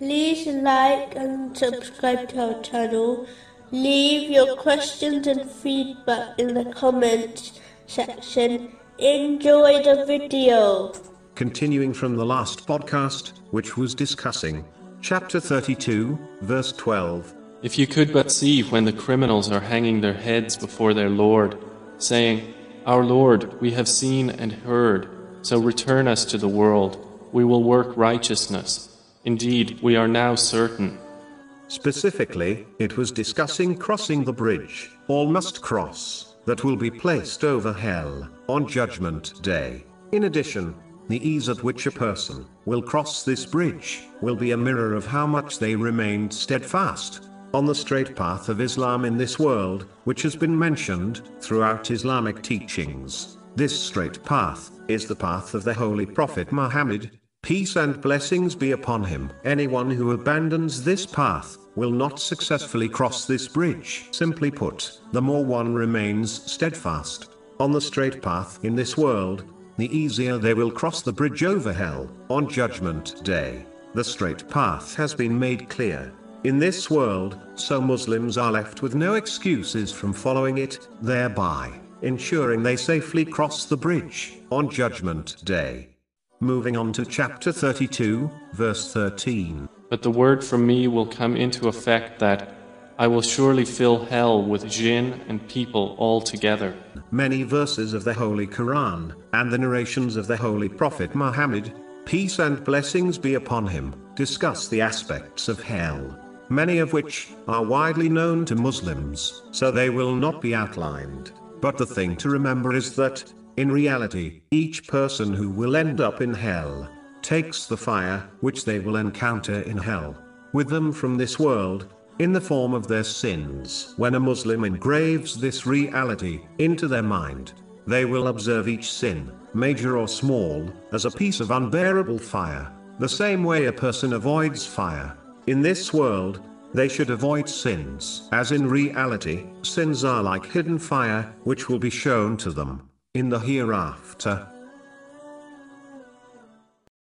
like and subscribe to our channel. Leave your questions and feedback in the comments section. Enjoy the video. Continuing from the last podcast, which was discussing chapter 32, verse 12. If you could but see when the criminals are hanging their heads before their Lord, saying, Our Lord, we have seen and heard, so return us to the world. We will work righteousness. Indeed, we are now certain. Specifically, it was discussing crossing the bridge, all must cross, that will be placed over hell, on Judgment Day. In addition, the ease at which a person will cross this bridge will be a mirror of how much they remained steadfast on the straight path of Islam in this world, which has been mentioned throughout Islamic teachings. This straight path is the path of the Holy Prophet Muhammad. Peace and blessings be upon him. Anyone who abandons this path will not successfully cross this bridge. Simply put, the more one remains steadfast on the straight path in this world, the easier they will cross the bridge over hell, on Judgment Day. The straight path has been made clear. In this world, so Muslims are left with no excuses from following it, thereby ensuring they safely cross the bridge, on Judgment Day. Moving on to chapter 32, verse 13. But the word from me will come into effect that I will surely fill hell with jinn and people all together. Many verses of the Holy Quran, and the narrations of the Holy Prophet Muhammad, peace and blessings be upon him, discuss the aspects of hell, many of which are widely known to Muslims, so they will not be outlined. But the thing to remember is that, in reality, each person who will end up in hell takes the fire which they will encounter in hell with them from this world in the form of their sins. When a Muslim engraves this reality into their mind, they will observe each sin, major or small, as a piece of unbearable fire, the same way a person avoids fire. In this world, they should avoid sins, as in reality, sins are like hidden fire, which will be shown to them in the hereafter.